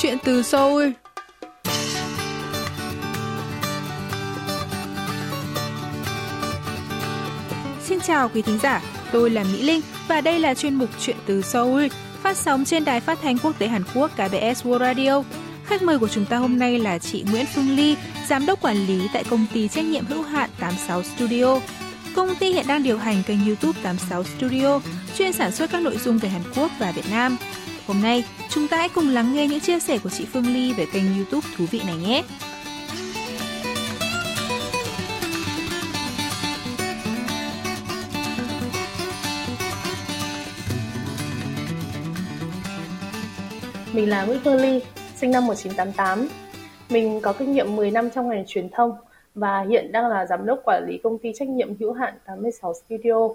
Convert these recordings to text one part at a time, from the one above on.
Chuyện từ Seoul Xin chào quý thính giả, tôi là Mỹ Linh và đây là chuyên mục Chuyện từ Seoul phát sóng trên đài phát thanh quốc tế Hàn Quốc KBS World Radio. Khách mời của chúng ta hôm nay là chị Nguyễn Phương Ly, giám đốc quản lý tại công ty trách nhiệm hữu hạn 86 Studio. Công ty hiện đang điều hành kênh YouTube 86 Studio, chuyên sản xuất các nội dung về Hàn Quốc và Việt Nam. Hôm nay, chúng ta hãy cùng lắng nghe những chia sẻ của chị Phương Ly về kênh YouTube thú vị này nhé. Mình là Nguyễn Phương Ly, sinh năm 1988. Mình có kinh nghiệm 10 năm trong ngành truyền thông và hiện đang là giám đốc quản lý công ty trách nhiệm hữu hạn 86 Studio.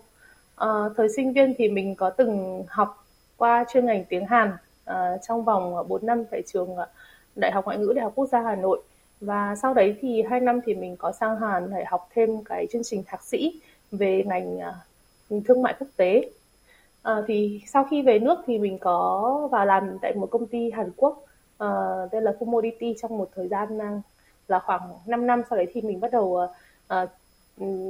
À, thời sinh viên thì mình có từng học qua chuyên ngành tiếng Hàn Ờ, trong vòng ờ, 4 năm tại trường ờ, Đại học Ngoại ngữ Đại học Quốc gia Hà Nội. Và sau đấy thì hai năm thì mình có sang Hàn để học thêm cái chương trình thạc sĩ về ngành uh, thương mại quốc tế. À, thì sau khi về nước thì mình có vào làm tại một công ty Hàn Quốc uh, tên là Commodity trong một thời gian uh, là khoảng 5 năm. Sau đấy thì mình bắt đầu uh,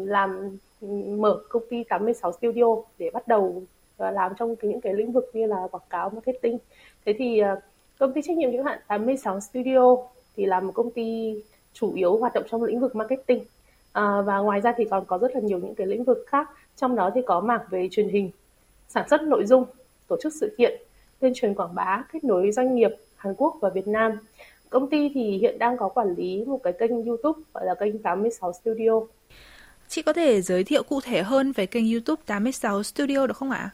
làm ừ, mở công ty 86 Studio để bắt đầu làm trong cái, những cái lĩnh vực như là quảng cáo marketing. Thế thì ờ, công ty trách nhiệm hữu hạn 86 Studio thì là một công ty chủ yếu hoạt động trong lĩnh vực marketing. à, và ngoài ra thì còn có rất là nhiều những cái lĩnh vực khác trong đó thì có mảng về truyền hình sản xuất nội dung, tổ chức sự kiện, tuyên truyền quảng bá, kết nối doanh nghiệp Hàn Quốc và Việt Nam. Công ty thì hiện đang có quản lý một cái kênh YouTube gọi là kênh 86 Studio. Chị có thể giới thiệu cụ thể hơn về kênh YouTube 86 Studio được không ạ?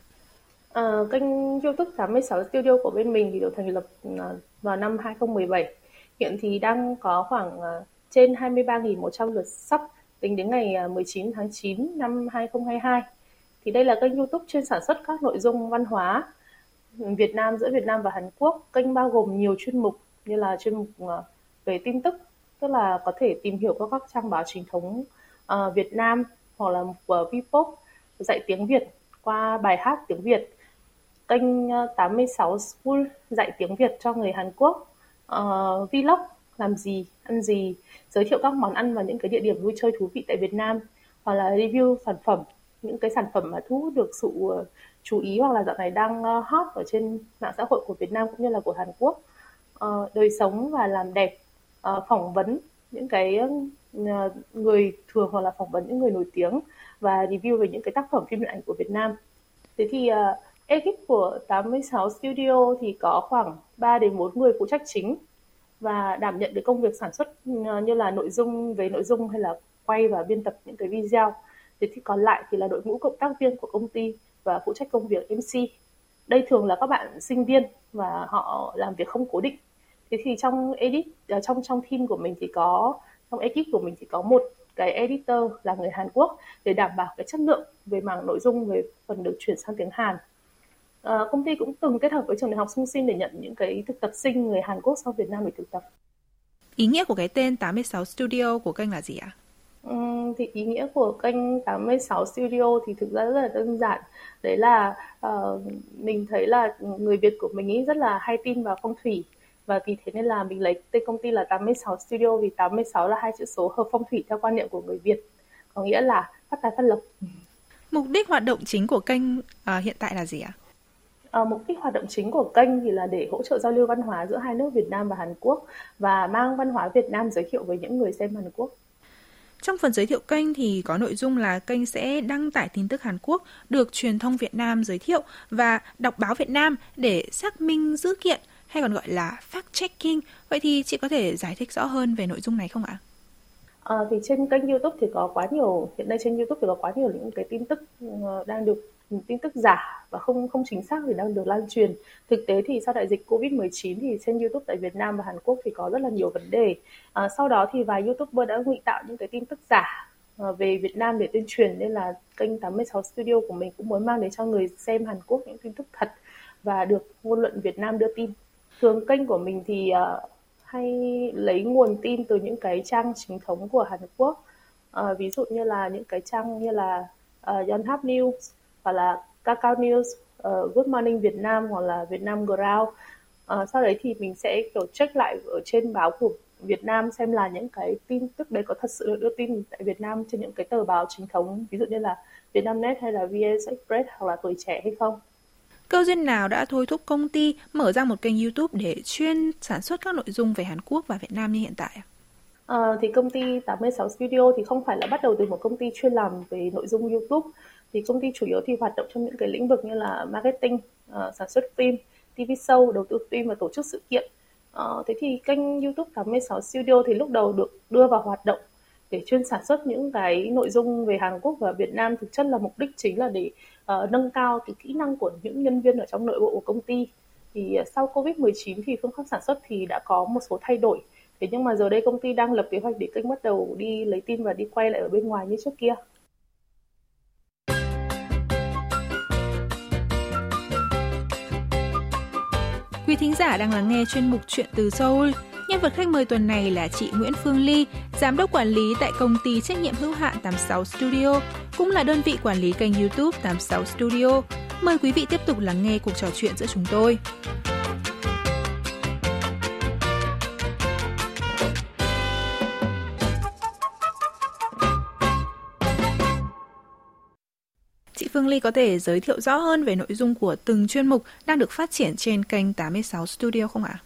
À, kênh YouTube 86 Studio của bên mình thì được thành lập ờ, vào năm 2017. Hiện thì đang có khoảng ờ, trên 23.100 lượt sub tính đến ngày 19 tháng 9 năm 2022 thì đây là kênh YouTube chuyên sản xuất các nội dung văn hóa ừ, Việt Nam giữa Việt Nam và Hàn Quốc. Kênh bao gồm nhiều chuyên mục như là chuyên mục về tin tức, tức là có thể tìm hiểu các các trang báo chính thống Việt Nam hoặc là của Vpop dạy tiếng Việt qua bài hát tiếng Việt. Kênh ờ, 86 School dạy tiếng Việt cho người Hàn Quốc. Uh, vlog làm gì, ăn gì, giới thiệu các món ăn và những cái địa điểm vui chơi thú vị tại Việt Nam hoặc là review sản phẩm những cái sản phẩm mà thu hút được sự ờ, chú ý hoặc là dạo này đang hot ở trên mạng xã hội của Việt Nam cũng như là của Hàn Quốc uh, đời sống và làm đẹp uh, phỏng vấn những cái uh, người thường hoặc là phỏng vấn những người nổi tiếng và review về những cái tác phẩm phim điện ảnh của Việt Nam thế thì uh, ekip của 86 Studio thì có khoảng 3 đến 4 người phụ trách chính và đảm nhận được công việc sản xuất ờ, như là nội dung, về nội dung hay là quay và biên tập những cái video. Thế thì còn lại thì là đội ngũ cộng tác viên của công ty và phụ trách công việc MC đây thường là các bạn sinh viên và họ làm việc không cố định. Thế thì trong edit ờ, trong trong team của mình thì có, trong ekip của mình thì có một cái editor là người Hàn Quốc để đảm bảo cái chất lượng về mảng nội dung, về phần được chuyển sang tiếng Hàn à, công ty cũng từng kết hợp với trường đại học Sung Sinh để nhận những cái thực tập sinh người Hàn Quốc sang Việt Nam để thực tập Ý nghĩa của cái tên 86 Studio của kênh là gì ạ? À? Thì ý nghĩa của kênh 86 Studio thì thực ra rất là đơn giản đấy là uh, mình thấy là người Việt của mình ý rất là hay tin vào phong thủy và vì thế nên là mình lấy tên công ty là 86 Studio vì 86 là hai chữ số hợp phong thủy theo quan niệm của người Việt có nghĩa là phát tài phát lộc mục đích hoạt động chính của kênh uh, hiện tại là gì ạ? À, mục đích hoạt động chính của kênh thì là để hỗ trợ giao lưu văn hóa giữa hai nước Việt Nam và Hàn Quốc và mang văn hóa Việt Nam giới thiệu với những người xem Hàn Quốc. Trong phần giới thiệu kênh thì có nội dung là kênh sẽ đăng tải tin tức Hàn Quốc được truyền thông Việt Nam giới thiệu và đọc báo Việt Nam để xác minh dữ kiện hay còn gọi là fact checking. Vậy thì chị có thể giải thích rõ hơn về nội dung này không ạ? À, thì trên kênh YouTube thì có quá nhiều hiện nay trên YouTube thì có quá nhiều những cái tin tức ờ, đang được tin tức giả và không không chính xác thì đang được lan truyền. Thực tế thì sau đại dịch Covid-19 thì trên YouTube tại Việt Nam và Hàn Quốc thì có rất là nhiều vấn đề. À, sau đó thì vài YouTuber đã ngụy tạo những cái tin tức giả à, về Việt Nam để tuyên truyền nên là kênh 86 Studio của mình cũng muốn mang đến cho người xem Hàn Quốc những tin tức thật và được ngôn luận Việt Nam đưa tin. Thường kênh của mình thì uh, hay lấy nguồn tin từ những cái trang chính thống của Hàn Quốc. Uh, ví dụ như là những cái trang như là uh, Yonhap News hoặc là Kakao News, uh, Good Morning Việt Nam hoặc là Việt Nam Ground. uh, sau đấy thì mình sẽ kiểu check lại ở trên báo của Việt Nam xem là những cái tin tức đấy có thật sự được đưa tin tại Việt Nam trên những cái tờ báo chính thống ví dụ như là Vietnamnet hay là VS Express hoặc là Tuổi Trẻ hay không. Câu duyên nào đã thôi thúc công ty mở ra một kênh YouTube để chuyên sản xuất các nội dung về Hàn Quốc và Việt Nam như hiện tại? À, thì công ty 86 Studio thì không phải là bắt đầu từ một công ty chuyên làm về nội dung YouTube thì công ty chủ yếu thì hoạt động trong những cái lĩnh vực như là marketing, uh, sản xuất phim, TV show, đầu tư phim và tổ chức sự kiện. Uh, thế thì kênh YouTube 86 Studio thì lúc đầu được đưa vào hoạt động để chuyên sản xuất những cái nội dung về Hàn Quốc và Việt Nam thực chất là mục đích chính là để uh, nâng cao cái kỹ năng của những nhân viên ở trong nội bộ của công ty. Thì uh, sau Covid-19 thì phương pháp sản xuất thì đã có một số thay đổi. Thế nhưng mà giờ đây công ty đang lập kế hoạch để kênh bắt đầu đi lấy tin và đi quay lại ở bên ngoài như trước kia. Quý thính giả đang lắng nghe chuyên mục Chuyện từ Seoul. Nhân vật khách mời tuần này là chị Nguyễn Phương Ly, giám đốc quản lý tại công ty trách nhiệm hữu hạn 86 Studio, cũng là đơn vị quản lý kênh YouTube 86 Studio. Mời quý vị tiếp tục lắng nghe cuộc trò chuyện giữa chúng tôi. Hương Ly có thể giới thiệu rõ hơn về nội dung của từng chuyên mục đang được phát triển trên kênh 86 Studio không ạ?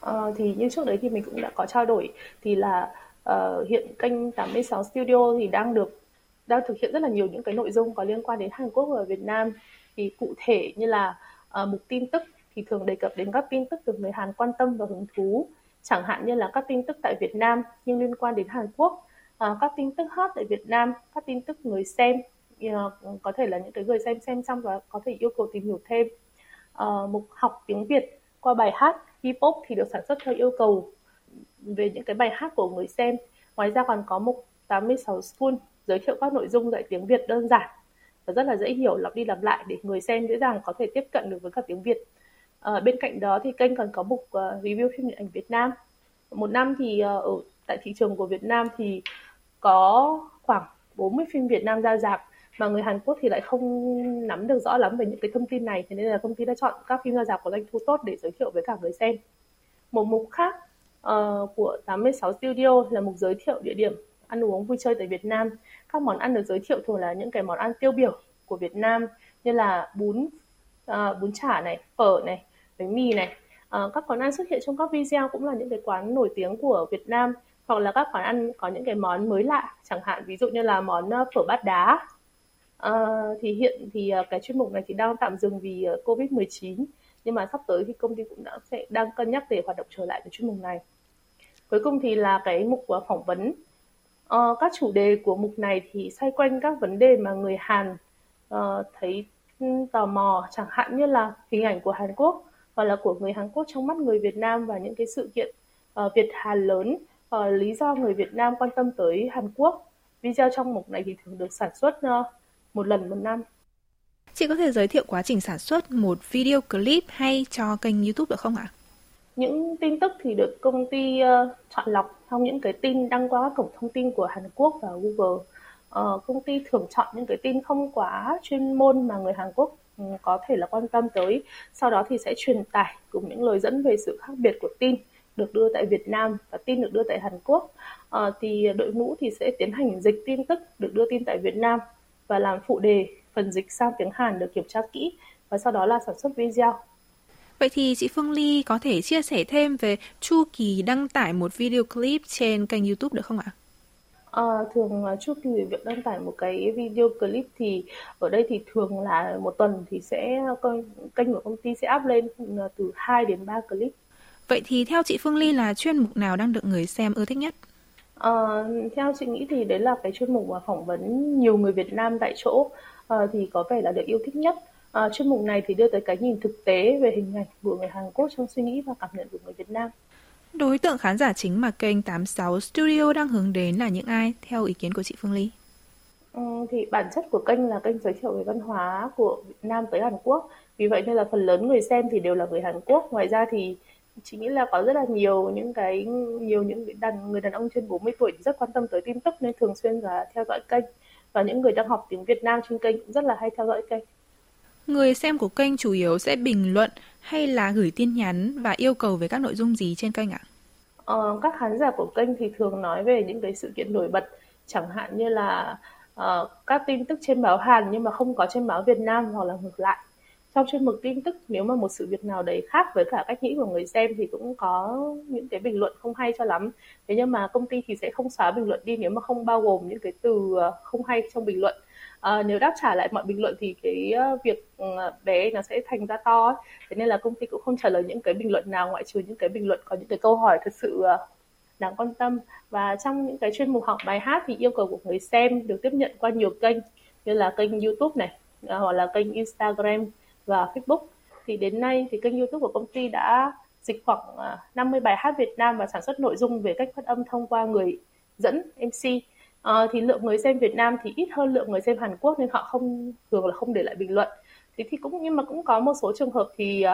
À, thì như trước đấy thì mình cũng đã có trao đổi thì là uh, hiện kênh 86 Studio thì đang được đang thực hiện rất là nhiều những cái nội dung có liên quan đến Hàn Quốc và Việt Nam. Thì cụ thể như là uh, mục tin tức thì thường đề cập đến các tin tức được người Hàn quan tâm và hứng thú. Chẳng hạn như là các tin tức tại Việt Nam nhưng liên quan đến Hàn Quốc uh, các tin tức hot tại Việt Nam các tin tức người xem uh, có thể là những cái người xem xem xong và có thể yêu cầu tìm hiểu thêm. Uh, mục học tiếng Việt qua bài hát hip hop thì được sản xuất theo yêu cầu về những cái bài hát của người xem. Ngoài ra còn có mục 86 Spoon giới thiệu các nội dung dạy tiếng Việt đơn giản và rất là dễ hiểu lặp đi lặp lại để người xem dễ dàng có thể tiếp cận được với cả tiếng Việt. À, bên cạnh đó thì kênh còn có mục uh, review phim điện ảnh Việt Nam. Một năm thì uh, ở tại thị trường của Việt Nam thì có khoảng 40 phim Việt Nam ra rạp mà người Hàn Quốc thì lại không nắm được rõ lắm về những cái thông tin này. Thế nên là công ty đã chọn các phim ra rạp có doanh thu tốt để giới thiệu với cả người xem. Một mục khác uh, của 86 Studio là mục giới thiệu địa điểm ăn uống vui chơi tại Việt Nam. Các món ăn được giới thiệu thường là những cái món ăn tiêu biểu của Việt Nam như là bún uh, bún chả này phở này bánh mì này. Uh, các món ăn xuất hiện trong các video cũng là những cái quán nổi tiếng của Việt Nam hoặc là các quán ăn có những cái món mới lạ chẳng hạn ví dụ như là món phở bát đá à, thì hiện thì ờ, cái chuyên mục này thì đang tạm dừng vì ờ, Covid-19 nhưng mà sắp tới thì công ty cũng đã sẽ đang cân nhắc để hoạt động trở lại cái chuyên mục này. Cuối cùng thì là cái mục của phỏng vấn. à, các chủ đề của mục này thì xoay quanh các vấn đề mà người Hàn uh, thấy ừ, tò mò chẳng hạn như là hình ảnh của Hàn Quốc hoặc là của người Hàn Quốc trong mắt người Việt Nam và những cái sự kiện uh, Việt Hàn lớn uh, lý do người Việt Nam quan tâm tới Hàn Quốc. Video trong mục này thì thường được sản xuất uh, một lần một năm. Chị có thể giới thiệu quá trình sản xuất một video clip hay cho kênh YouTube được không ạ? Những tin tức thì được công ty uh, chọn lọc trong những cái tin đăng qua các cổng thông tin của Hàn Quốc và Google. Uh, công ty thường chọn những cái tin không quá chuyên môn mà người Hàn Quốc um, có thể là quan tâm tới. Sau đó thì sẽ truyền tải cùng những lời dẫn về sự khác biệt của tin được đưa tại Việt Nam và tin được đưa tại Hàn Quốc. Uh, thì đội ngũ thì sẽ tiến hành dịch tin tức được đưa tin tại Việt Nam và làm phụ đề phần dịch sang tiếng Hàn được kiểm tra kỹ và sau đó là sản xuất video. Vậy thì chị Phương Ly có thể chia sẻ thêm về chu kỳ đăng tải một video clip trên kênh YouTube được không ạ? À, thường chu kỳ việc đăng tải một cái video clip thì ở đây thì thường là một tuần thì sẽ kênh của công ty sẽ up lên từ 2 đến 3 clip. Vậy thì theo chị Phương Ly là chuyên mục nào đang được người xem ưa thích nhất? Ờ, theo chị nghĩ thì đấy là cái chuyên mục mà phỏng vấn nhiều người Việt Nam tại chỗ ờ, thì có vẻ là được yêu thích nhất. Ờ, chuyên mục này thì đưa tới cái nhìn thực tế về hình ảnh của người Hàn Quốc trong suy nghĩ và cảm nhận của người Việt Nam. Đối tượng khán giả chính mà kênh 86 Studio đang hướng đến là những ai theo ý kiến của chị Phương Ly? Ừ, thì bản chất của kênh là kênh giới thiệu về văn hóa của Việt Nam tới Hàn Quốc. Vì vậy nên là phần lớn người xem thì đều là người Hàn Quốc. Ngoài ra thì chị nghĩ là có rất là nhiều những cái nhiều những đàn người đàn ông trên 40 tuổi rất quan tâm tới tin tức nên thường xuyên là theo dõi kênh và những người đang học tiếng Việt Nam trên kênh cũng rất là hay theo dõi kênh. Người xem của kênh chủ yếu sẽ bình luận hay là gửi tin nhắn và yêu cầu về các nội dung gì trên kênh ạ? Ờ, các khán giả của kênh thì thường nói về những cái sự kiện nổi bật chẳng hạn như là uh, các tin tức trên báo Hàn nhưng mà không có trên báo Việt Nam hoặc là ngược lại trong chuyên mục tin tức nếu mà một sự việc nào đấy khác với cả cách nghĩ của người xem thì cũng có những cái bình luận không hay cho lắm. Thế nhưng mà công ty thì sẽ không xóa bình luận đi nếu mà không bao gồm những cái từ ờ, không hay trong bình luận. À, nếu đáp trả lại mọi bình luận thì cái ờ, việc ừ, bé nó sẽ thành ra to ấy. thế nên là công ty cũng không trả lời những cái bình luận nào ngoại trừ những cái bình luận có những cái câu hỏi thật sự đáng quan tâm. Và trong những cái chuyên mục học bài hát thì yêu cầu của người xem được tiếp nhận qua nhiều kênh như là kênh YouTube này hoặc là kênh Instagram và Facebook. Thì đến nay thì kênh YouTube của công ty đã dịch khoảng à, 50 bài hát Việt Nam và sản xuất nội dung về cách phát âm thông qua người dẫn MC à, ờ, thì lượng người xem Việt Nam thì ít hơn lượng người xem Hàn Quốc nên họ không thường là không để lại bình luận. Thế thì cũng nhưng mà cũng có một số trường hợp thì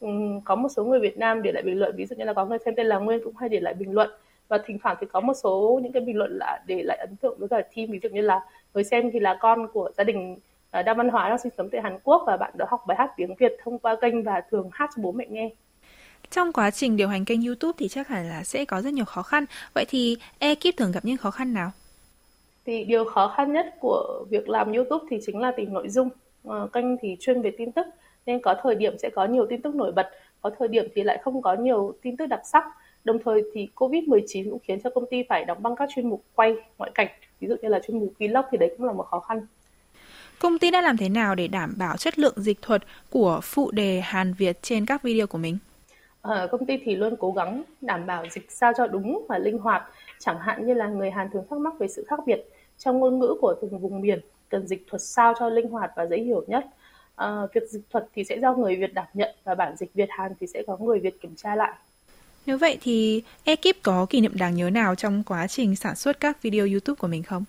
um, có một số người Việt Nam để lại bình luận. Ví dụ như là có người xem tên là Nguyên cũng hay để lại bình luận. Và thỉnh thoảng thì có một số những cái bình luận là để lại ấn tượng với cả team. Ví dụ như là người xem thì là con của gia đình đa văn hóa đang sinh sống tại Hàn Quốc và bạn đã học bài hát tiếng Việt thông qua kênh và thường hát cho bố mẹ nghe. Trong quá trình điều hành kênh YouTube thì chắc hẳn là sẽ có rất nhiều khó khăn. Vậy thì ekip thường gặp những khó khăn nào? Thì điều khó khăn nhất của việc làm YouTube thì chính là tìm nội dung. À, kênh thì chuyên về tin tức nên có thời điểm sẽ có nhiều tin tức nổi bật, có thời điểm thì lại không có nhiều tin tức đặc sắc. Đồng thời thì Covid-19 cũng khiến cho công ty phải đóng băng các chuyên mục quay ngoại cảnh, ví dụ như là chuyên mục vlog thì đấy cũng là một khó khăn. Công ty đã làm thế nào để đảm bảo chất lượng dịch thuật của phụ đề Hàn Việt trên các video của mình? À, công ty thì luôn cố gắng đảm bảo dịch sao cho đúng và linh hoạt. Chẳng hạn như là người Hàn thường thắc mắc về sự khác biệt trong ngôn ngữ của từng vùng miền, cần dịch thuật sao cho linh hoạt và dễ hiểu nhất. À, việc dịch thuật thì sẽ do người Việt đảm nhận và bản dịch Việt Hàn thì sẽ có người Việt kiểm tra lại. Nếu vậy thì ekip có kỷ niệm đáng nhớ nào trong quá trình sản xuất các video YouTube của mình không?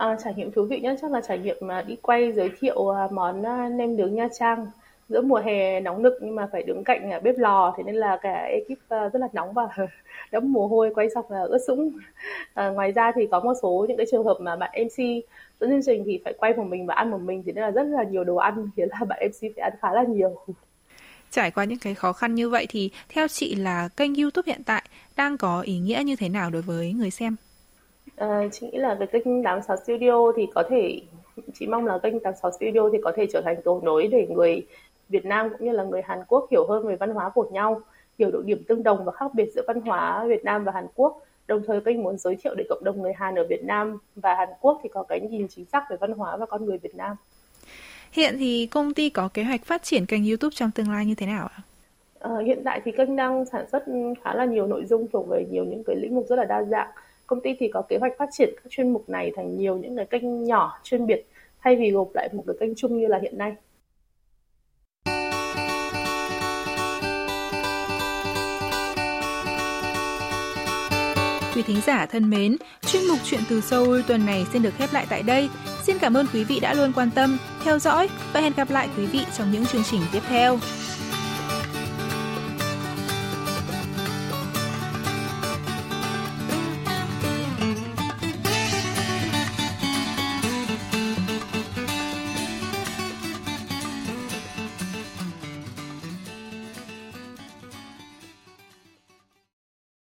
À, trải nghiệm thú vị nhất chắc là trải nghiệm mà đi quay giới thiệu à, món à, nem nướng Nha Trang giữa mùa hè nóng nực nhưng mà phải đứng cạnh à, bếp lò. Thế nên là cả ekip à, rất là nóng và đẫm mồ hôi quay xong là ướt sũng. À, ngoài ra thì có một số những cái trường hợp mà bạn MC dẫn chương trình thì phải quay một mình và ăn một mình. Thì nên là rất là nhiều đồ ăn khiến là bạn MC phải ăn khá là nhiều. Trải qua những cái khó khăn như vậy thì theo chị là kênh YouTube hiện tại đang có ý nghĩa như thế nào đối với người xem? À, chị nghĩ là cái kênh 86 Studio thì có thể chị mong là kênh 86 Studio thì có thể trở thành cầu nối để người Việt Nam cũng như là người Hàn Quốc hiểu hơn về văn hóa của nhau, hiểu được điểm tương đồng và khác biệt giữa văn hóa Việt Nam và Hàn Quốc. Đồng thời kênh muốn giới thiệu để cộng đồng người Hàn ở Việt Nam và Hàn Quốc thì có cái nhìn chính xác về văn hóa và con người Việt Nam. Hiện thì công ty có kế hoạch phát triển kênh YouTube trong tương lai như thế nào ạ? À, hiện tại thì kênh đang sản xuất khá là nhiều nội dung thuộc về nhiều những cái lĩnh vực rất là đa dạng công ty thì có kế hoạch phát triển các chuyên mục này thành nhiều những cái kênh nhỏ chuyên biệt thay vì gộp lại một cái kênh chung như là hiện nay Quý thính giả thân mến, chuyên mục Chuyện từ Seoul tuần này xin được khép lại tại đây. Xin cảm ơn quý vị đã luôn quan tâm, theo dõi và hẹn gặp lại quý vị trong những chương trình tiếp theo.